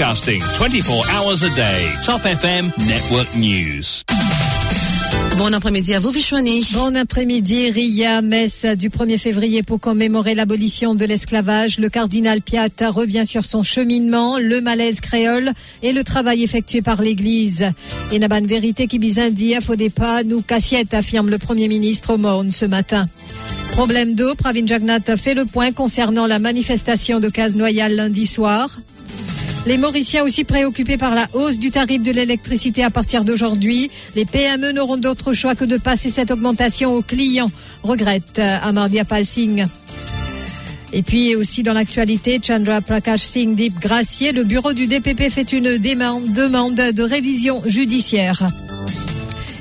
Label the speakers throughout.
Speaker 1: broadcasting 24 hours a day. Top FM Network News.
Speaker 2: Bon après-midi à vous, Vichouani.
Speaker 3: Bon après-midi, Ria, messe du 1er février pour commémorer l'abolition de l'esclavage. Le cardinal Piat revient sur son cheminement, le malaise créole et le travail effectué par l'Église. Et n'a pas vérité qui bizindie, à pas, nous cassiette, affirme le Premier ministre au Morne ce matin. Problème d'eau, Pravin Jagnat fait le point concernant la manifestation de Casnoyal lundi soir. Les Mauriciens aussi préoccupés par la hausse du tarif de l'électricité à partir d'aujourd'hui. Les PME n'auront d'autre choix que de passer cette augmentation aux clients, regrette euh, Amardia Palsing. Et puis aussi dans l'actualité, Chandra Prakash Singh Deep Gracier, le bureau du DPP fait une demande de révision judiciaire.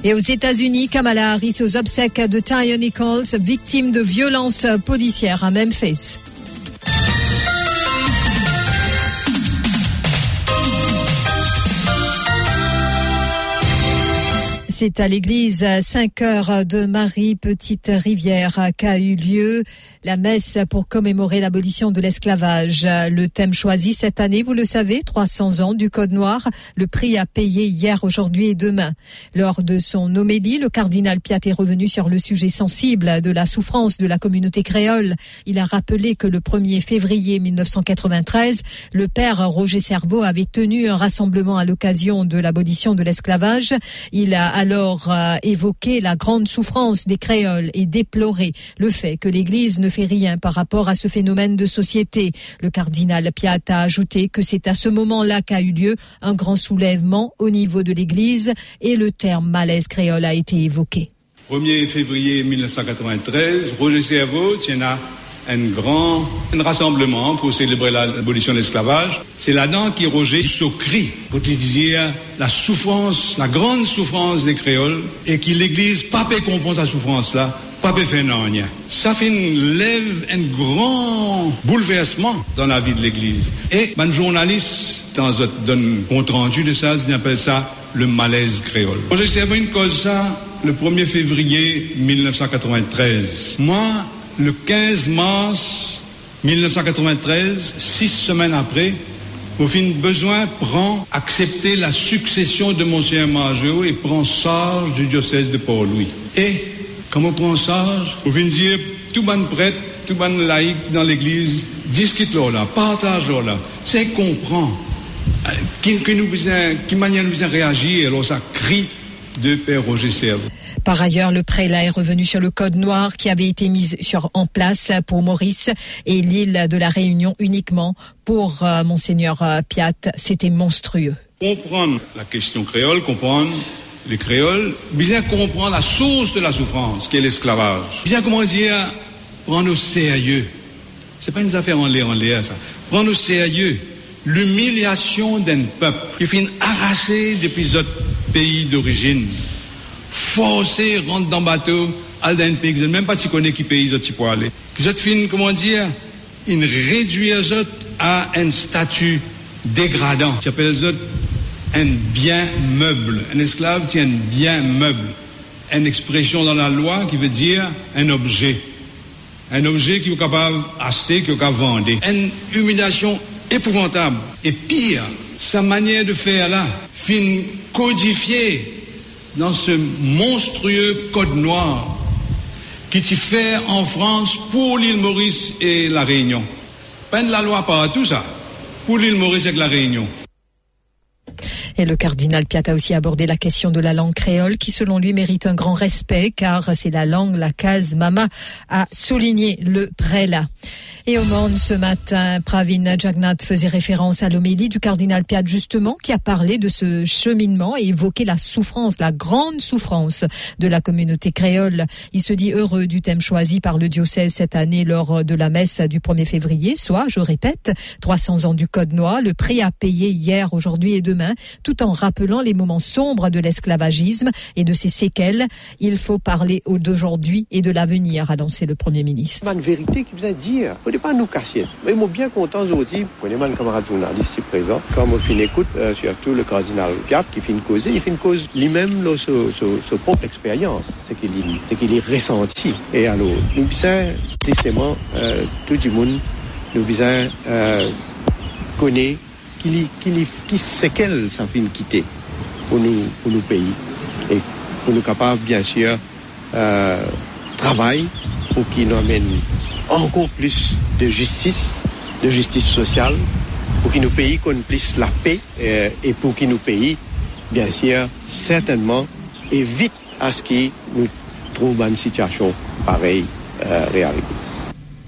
Speaker 3: Et aux États-Unis, Kamala Harris aux obsèques de Tyre Nichols, victime de violences policières à Memphis. C'est à l'église 5 heures de Marie Petite Rivière qu'a eu lieu la messe pour commémorer l'abolition de l'esclavage. Le thème choisi cette année, vous le savez, 300 ans du Code noir, le prix à payer hier, aujourd'hui et demain. Lors de son homélie, le cardinal Piat est revenu sur le sujet sensible de la souffrance de la communauté créole. Il a rappelé que le 1er février 1993, le père Roger Cerveau avait tenu un rassemblement à l'occasion de l'abolition de l'esclavage. Il a alors euh, la grande souffrance des créoles et déploré le fait que l'Église ne fait rien par rapport à ce phénomène de société. Le cardinal Piat a ajouté que c'est à ce moment-là qu'a eu lieu un grand soulèvement au niveau de l'Église et le terme malaise créole a été évoqué.
Speaker 4: 1er février 1993, Roger un grand rassemblement pour célébrer l'abolition de l'esclavage. C'est là-dedans qui Roger crie pour dire la souffrance, la grande souffrance des créoles et que l'Église pas peut comprendre sa souffrance-là, pas faire rien. Ça fait une lève, un grand bouleversement dans la vie de l'Église. Et un journaliste dans un compte rendu de ça, il appelle ça le malaise créole. Roger Cerveau une cause ça le 1er février 1993. Moi, le 15 mars 1993, six semaines après, fin besoin prend accepter la succession de Monseigneur Major et prend charge du diocèse de Port-Louis. Et, comme on prend charge, fin dire, tout bon prêtre, tout bon laïc dans l'église, discute-le là, partage-le là, c'est comprend, euh, qui, qui, qui manière nous réagir, alors ça crie de Père Roger Serve.
Speaker 3: Par ailleurs, le prélat est revenu sur le code noir qui avait été mis sur, en place pour Maurice et l'île de la Réunion uniquement pour euh, Monseigneur euh, Piat. C'était monstrueux.
Speaker 4: Comprendre la question créole, comprendre les créoles, bien comprendre la source de la souffrance, qui est l'esclavage. Bien comment dire, prendre au sérieux. C'est pas une affaire en l'air, en l'air, ça. Prendre au sérieux l'humiliation d'un peuple qui finit arraché depuis notre pays d'origine forcer rentre dans le bateau, aller dans un pays, même pas si connaît qui pays ils pour aller. Qui ont fin, comment dire, ils réduisent à un statut dégradant. Ils appellent un bien meuble. Un esclave, c'est un bien meuble. Une expression dans la loi qui veut dire un objet. Un objet qui est capable d'acheter, qui est capable de vendre. Une humiliation épouvantable. Et pire, sa manière de faire là, fin codifier dans ce monstrueux code noir qui s'y fait en France pour l'île Maurice et la Réunion. Pas la loi par tout ça, pour l'île Maurice et la Réunion.
Speaker 3: Et le cardinal Piat a aussi abordé la question de la langue créole qui, selon lui, mérite un grand respect car c'est la langue, la case mama, a souligné le prélat. Et au monde ce matin, Pravin Jagnat faisait référence à l'homélie du cardinal Piat justement, qui a parlé de ce cheminement et évoqué la souffrance, la grande souffrance de la communauté créole. Il se dit heureux du thème choisi par le diocèse cette année lors de la messe du 1er février, soit, je répète, 300 ans du Code noir, le prix à payer hier, aujourd'hui et demain, tout en rappelant les moments sombres de l'esclavagisme et de ses séquelles. Il faut parler d'aujourd'hui et de l'avenir, a lancé le Premier ministre.
Speaker 5: Vérité a pas nous casser. Mais moi, bien content aujourd'hui, pour les camarades journalistes ici présents, quand on une écoute, euh, surtout le cardinal Gap qui fait une cause, il une cause lui-même, sa propre expérience, ce qu'il qu'il est ressenti. Et alors, nous besoin, justement, euh, tout le monde, nous besoin euh, connaître qui séquelle sa fin quitter pour nous, pour nos pays et pour nous capables, bien sûr, euh, travail pour qu'il nous amène ankon plis de justis, de justis sosyal, pou ki nou peyi kon plis la pey, e euh, pou ki nou peyi, bien sier, certainman, evit aski nou trouban sityasyon parey euh, realite.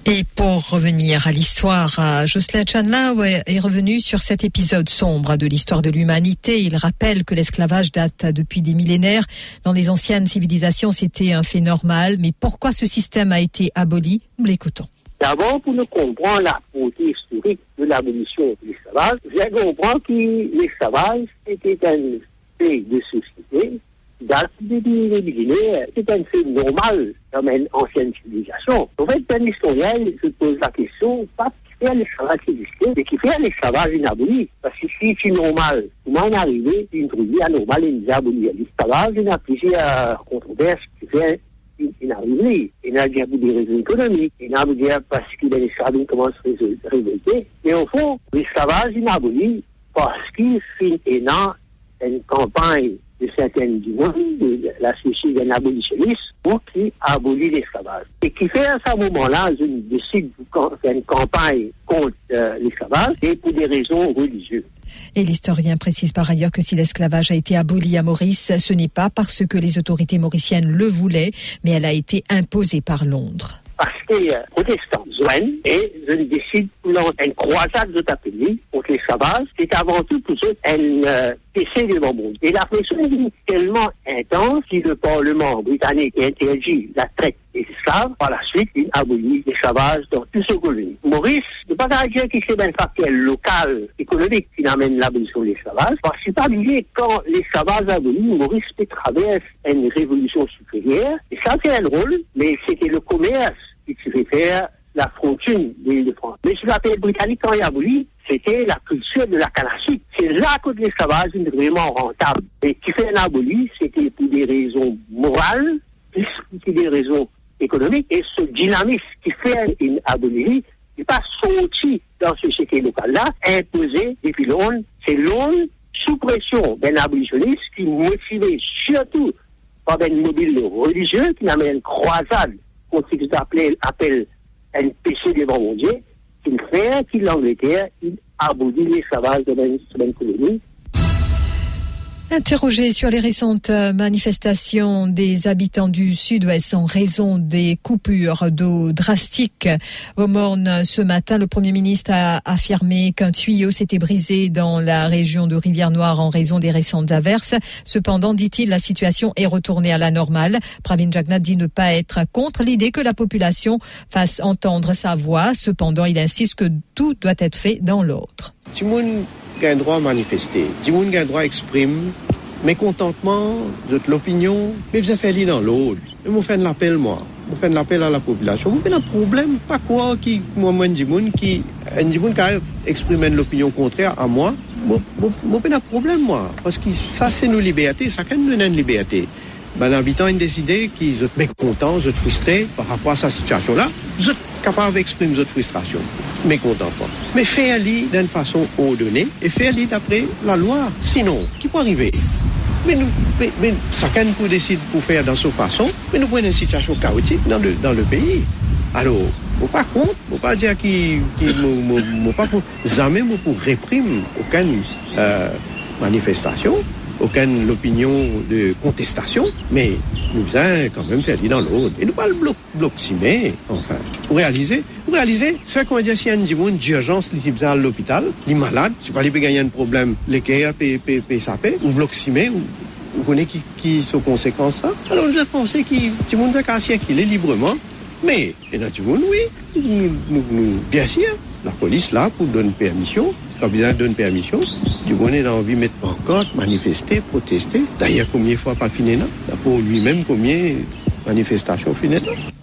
Speaker 3: Et pour revenir à l'histoire, Jocelyn Chanlao est revenu sur cet épisode sombre de l'histoire de l'humanité. Il rappelle que l'esclavage date depuis des millénaires. Dans les anciennes civilisations, c'était un fait normal. Mais pourquoi ce système a été aboli? Nous l'écoutons.
Speaker 6: D'abord, pour nous comprendre la beauté historique de l'abolition de l'esclavage, j'ai compris que l'esclavage était un fait de société date depuis les millénaires. C'est un fait normal dans une ancienne civilisation. En fait, un historien se pose la question, pas qui fait l'esclavage existait, mais qui fait l'esclavage inaboli. Parce que si c'est normal, comment on arrive d'introduire anormal et inaboli L'esclavage, il y a plusieurs controverses qui inarrivé. Il y a des raisons économiques, il a des parce que les esclaves commencent à se révolter. Mais au fond, l'esclavage inaboli parce qu'il fait une campagne de certaines du monde, de la société d'un abolitionniste, pour qui abolit l'esclavage. Et qui fait à ce moment-là, je décide de faire une campagne contre euh, l'esclavage et pour des raisons religieuses.
Speaker 3: Et l'historien précise par ailleurs que si l'esclavage a été aboli à Maurice, ce n'est pas parce que les autorités mauriciennes le voulaient, mais elle a été imposée par Londres
Speaker 6: parce que les protestants joignent et je décide pour une croisade de tapis contre les sauvages, c'est avant tout pour eux un euh, De monde. Et la pression est tellement intense que le Parlement britannique interdit la traite des esclaves. Par la suite, il abolit les sauvages dans tout ce colonie. Maurice, ne pas dire que c'est un facteur local, économique qui amène l'abolition des sauvages, parce que pas oublier quand les sauvages abolis, Maurice traverse une révolution supérieure. Et ça, c'est un rôle, mais c'était le commerce qui fait faire la fortune de l'île de France. Mais sur la pays britannique, quand il a aboli, c'était la culture de la canne C'est là que l'esclavage est vraiment rentable. Et qui fait un aboli, c'était pour des raisons morales, plus que des raisons économiques. Et ce dynamisme qui fait une abolie n'est pas sorti dans ce société locale-là, imposé depuis Londres. C'est Londres, sous pression d'un abolitionniste qui motivait surtout par un mobile religieux qui n'amène une croisade contre ce qu'ils appellent un péché devant mon Dieu, qu'il fait qu'il l'Angleterre, il abolit les sauvages de la colonie
Speaker 3: Interrogé sur les récentes euh, manifestations des habitants du sud-ouest en raison des coupures d'eau drastiques au Morne ce matin, le Premier ministre a affirmé qu'un tuyau s'était brisé dans la région de Rivière-Noire en raison des récentes averses. Cependant, dit-il, la situation est retournée à la normale. Pravin Jagnat dit ne pas être contre l'idée que la population fasse entendre sa voix. Cependant, il insiste que tout doit être fait dans l'ordre
Speaker 5: un droit à manifester. Tout le monde a un droit à exprimer mécontentement de l'opinion, mais vous avez fait dans. Et vous faites l'appel, moi. Vous faites l'appel à la population. Vous faites un problème, pas quoi, qui, moi, moi, qui, un qui a exprimé l'opinion contraire à moi. Vous faites un problème, moi. Parce que ça, c'est nos libertés. Ça, quand nous une liberté. Ben, l'habitant a décidé qu'ils sont mécontents, ils sont frustrés par rapport à cette situation-là. Vous êtes capable d'exprimer votre frustration, mécontentement. mais faire-le d'une façon ordonnée et faire-le d'après la loi. Sinon, qui peut arriver? Mais nous, mais, mais, chacun peut décider pour faire dans sa façon, mais nous prenons une situation chaotique dans le, dans le pays. Alors, mou pa kont, mou pa diya ki, mou pa pou, zame mou pou reprim ouken euh, manifestasyon, aucune opinion de contestation, mais nous avons quand même fait dans l'autre. Et nous pas le bloc, bloc enfin, pour réaliser, réaliser, c'est qu'on dit, si a une d'urgence, à l'hôpital, les malades, tu pas les gagner un problème, les cas, ou bloc mais ou vous connaissez qui, sont conséquences. Alors, avons pensé que tout monde va circuler librement, mais, et dans tout monde, oui, nous, bien sûr, la police là pour donner permission, quand besoin donne permission, du monde a envie de mettre 50 manifesté, protesté. D'ailleurs, combien de fois pas fini non? là Pour lui-même, combien de manifestations fini là non?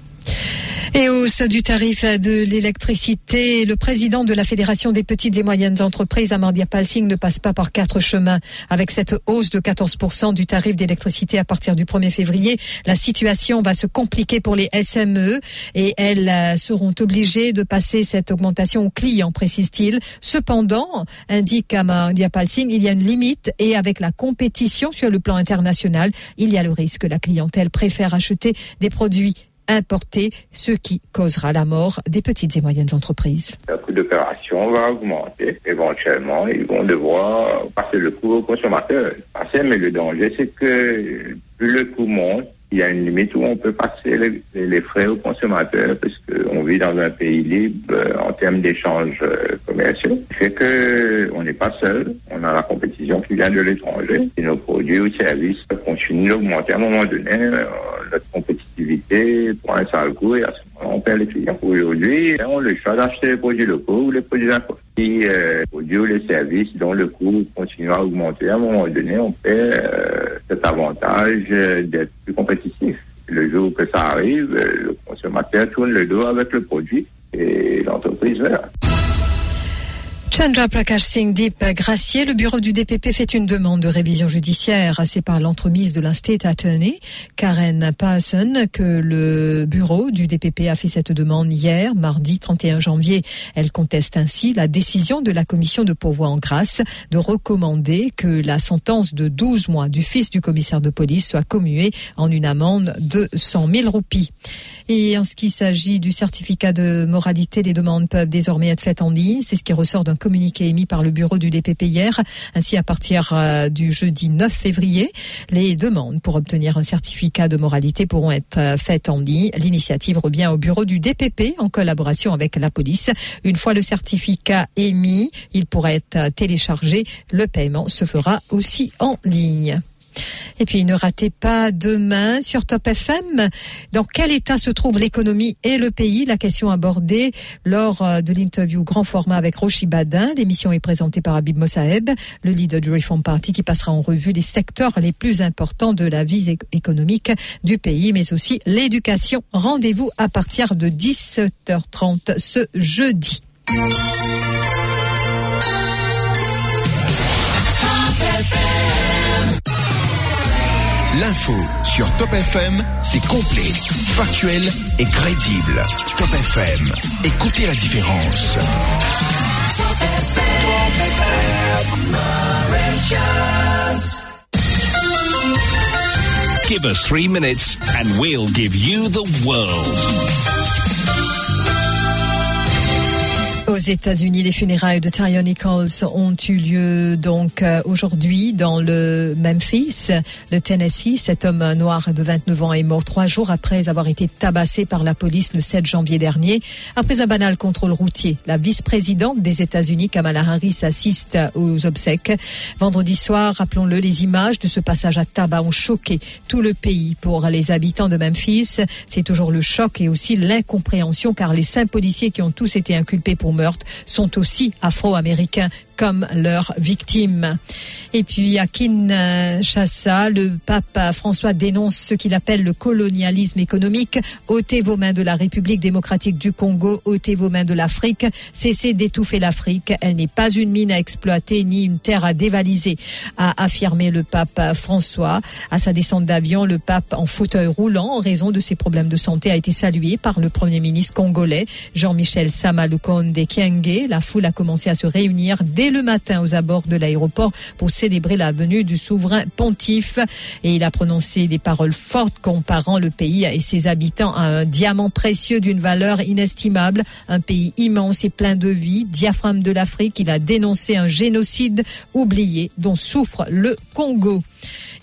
Speaker 3: Et hausse du tarif de l'électricité, le président de la Fédération des petites et moyennes entreprises, Amardia Palsing, ne passe pas par quatre chemins. Avec cette hausse de 14% du tarif d'électricité à partir du 1er février, la situation va se compliquer pour les SME et elles euh, seront obligées de passer cette augmentation aux clients, précise-t-il. Cependant, indique Amardia Palsing, il y a une limite et avec la compétition sur le plan international, il y a le risque que la clientèle préfère acheter des produits importer, ce qui causera la mort des petites et moyennes entreprises.
Speaker 7: Le coût d'opération va augmenter. Éventuellement, ils vont devoir passer le coût aux consommateurs. Mais le danger, c'est que plus le coût monte, il y a une limite où on peut passer les, frais aux consommateurs parce qu'on vit dans un pays libre euh, en termes d'échanges euh, commerciaux. fait que on n'est pas seul. On a la compétition qui vient de l'étranger et nos produits ou services continuent d'augmenter à un moment donné. Euh, notre pour un sale coup et à ce moment on perd les clients. Aujourd'hui, on le choix d'acheter les produits locaux ou les produits importés. Euh, produits ou les services dont le coût continue à augmenter, à un moment donné, on perd euh, cet avantage euh, d'être plus compétitif. Le jour que ça arrive, euh, le consommateur tourne le dos avec le produit et l'entreprise verra.
Speaker 3: Chandra Prakash Singh Deep Gracier, le bureau du DPP fait une demande de révision judiciaire. C'est par l'entremise de la State Attorney, Karen Parson, que le bureau du DPP a fait cette demande hier, mardi 31 janvier. Elle conteste ainsi la décision de la commission de pourvoi en grâce de recommander que la sentence de 12 mois du fils du commissaire de police soit commuée en une amende de 100 000 roupies. Et en ce qui s'agit du certificat de moralité, les demandes peuvent désormais être faites en ligne. C'est ce qui ressort d'un communiqué émis par le bureau du DPP hier. Ainsi, à partir euh, du jeudi 9 février, les demandes pour obtenir un certificat de moralité pourront être euh, faites en ligne. L'initiative revient au bureau du DPP en collaboration avec la police. Une fois le certificat émis, il pourra être téléchargé. Le paiement se fera aussi en ligne. Et puis ne ratez pas demain sur Top FM dans quel état se trouve l'économie et le pays? La question abordée lors euh, de l'interview grand format avec Rochi Badin. L'émission est présentée par Habib Mossaeb, le leader du Reform Party qui passera en revue les secteurs les plus importants de la vie économique du pays, mais aussi l'éducation. Rendez-vous à partir de 17h30 ce jeudi.
Speaker 8: Sur Top FM, c'est complet, factuel et crédible. Top FM, écoutez la différence.
Speaker 1: Give us three minutes and we'll give you the world.
Speaker 3: États-Unis, les funérailles de Tyre Nichols ont eu lieu donc euh, aujourd'hui dans le Memphis, le Tennessee. Cet homme noir de 29 ans est mort trois jours après avoir été tabassé par la police le 7 janvier dernier après un banal contrôle routier. La vice-présidente des États-Unis, Kamala Harris, assiste aux obsèques. Vendredi soir, rappelons-le, les images de ce passage à tabac ont choqué tout le pays. Pour les habitants de Memphis, c'est toujours le choc et aussi l'incompréhension car les cinq policiers qui ont tous été inculpés pour sont aussi afro-américains comme leurs victimes. Et puis à Kinshasa, le pape François dénonce ce qu'il appelle le colonialisme économique. ôtez vos mains de la République démocratique du Congo, ôtez vos mains de l'Afrique, cessez d'étouffer l'Afrique. Elle n'est pas une mine à exploiter ni une terre à dévaliser, a affirmé le pape François. À sa descente d'avion, le pape en fauteuil roulant en raison de ses problèmes de santé a été salué par le premier ministre congolais Jean-Michel Sama Lukonde Kienge. La foule a commencé à se réunir dès le matin aux abords de l'aéroport pour célébrer la venue du souverain pontife. Et il a prononcé des paroles fortes comparant le pays et ses habitants à un diamant précieux d'une valeur inestimable, un pays immense et plein de vie, diaphragme de l'Afrique. Il a dénoncé un génocide oublié dont souffre le Congo.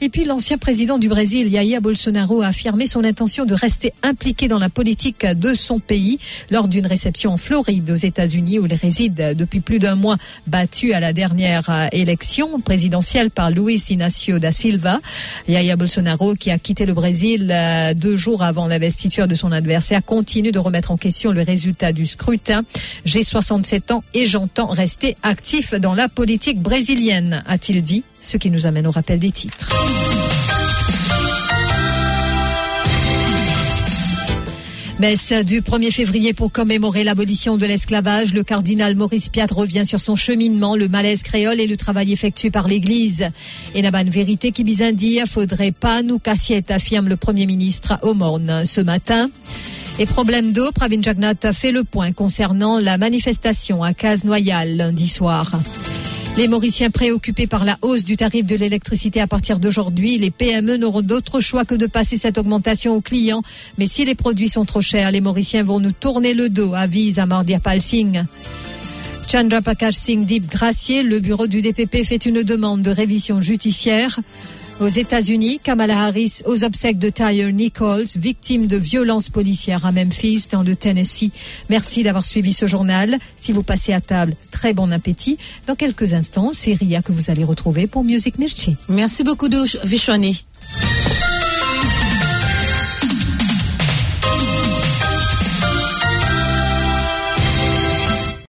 Speaker 3: Et puis l'ancien président du Brésil, Jair Bolsonaro, a affirmé son intention de rester impliqué dans la politique de son pays lors d'une réception en Floride aux États-Unis où il réside depuis plus d'un mois, battu à la dernière euh, élection présidentielle par Luis Inácio da Silva. Jair Bolsonaro, qui a quitté le Brésil euh, deux jours avant l'investiture de son adversaire, continue de remettre en question le résultat du scrutin. J'ai 67 ans et j'entends rester actif dans la politique brésilienne, a-t-il dit, ce qui nous amène au rappel des titres. Messe du 1er février pour commémorer l'abolition de l'esclavage. Le cardinal Maurice Piat revient sur son cheminement, le malaise créole et le travail effectué par l'Église. Et n'a pas vérité qui bizindie, faudrait pas nous cassiette, affirme le Premier ministre au Morne ce matin. Et problème d'eau, Pravin Jagnat fait le point concernant la manifestation à Case-Noyal lundi soir. Les Mauriciens préoccupés par la hausse du tarif de l'électricité à partir d'aujourd'hui, les PME n'auront d'autre choix que de passer cette augmentation aux clients. Mais si les produits sont trop chers, les Mauriciens vont nous tourner le dos, avise Amardia Singh. Chandra Prakash Singh Deep Gracier, le bureau du DPP fait une demande de révision judiciaire. Aux États-Unis, Kamala Harris aux obsèques de Tyre Nichols, victime de violences policières à Memphis, dans le Tennessee. Merci d'avoir suivi ce journal. Si vous passez à table, très bon appétit. Dans quelques instants, c'est Ria que vous allez retrouver pour Music Mirchi.
Speaker 2: Merci beaucoup, Vishwani.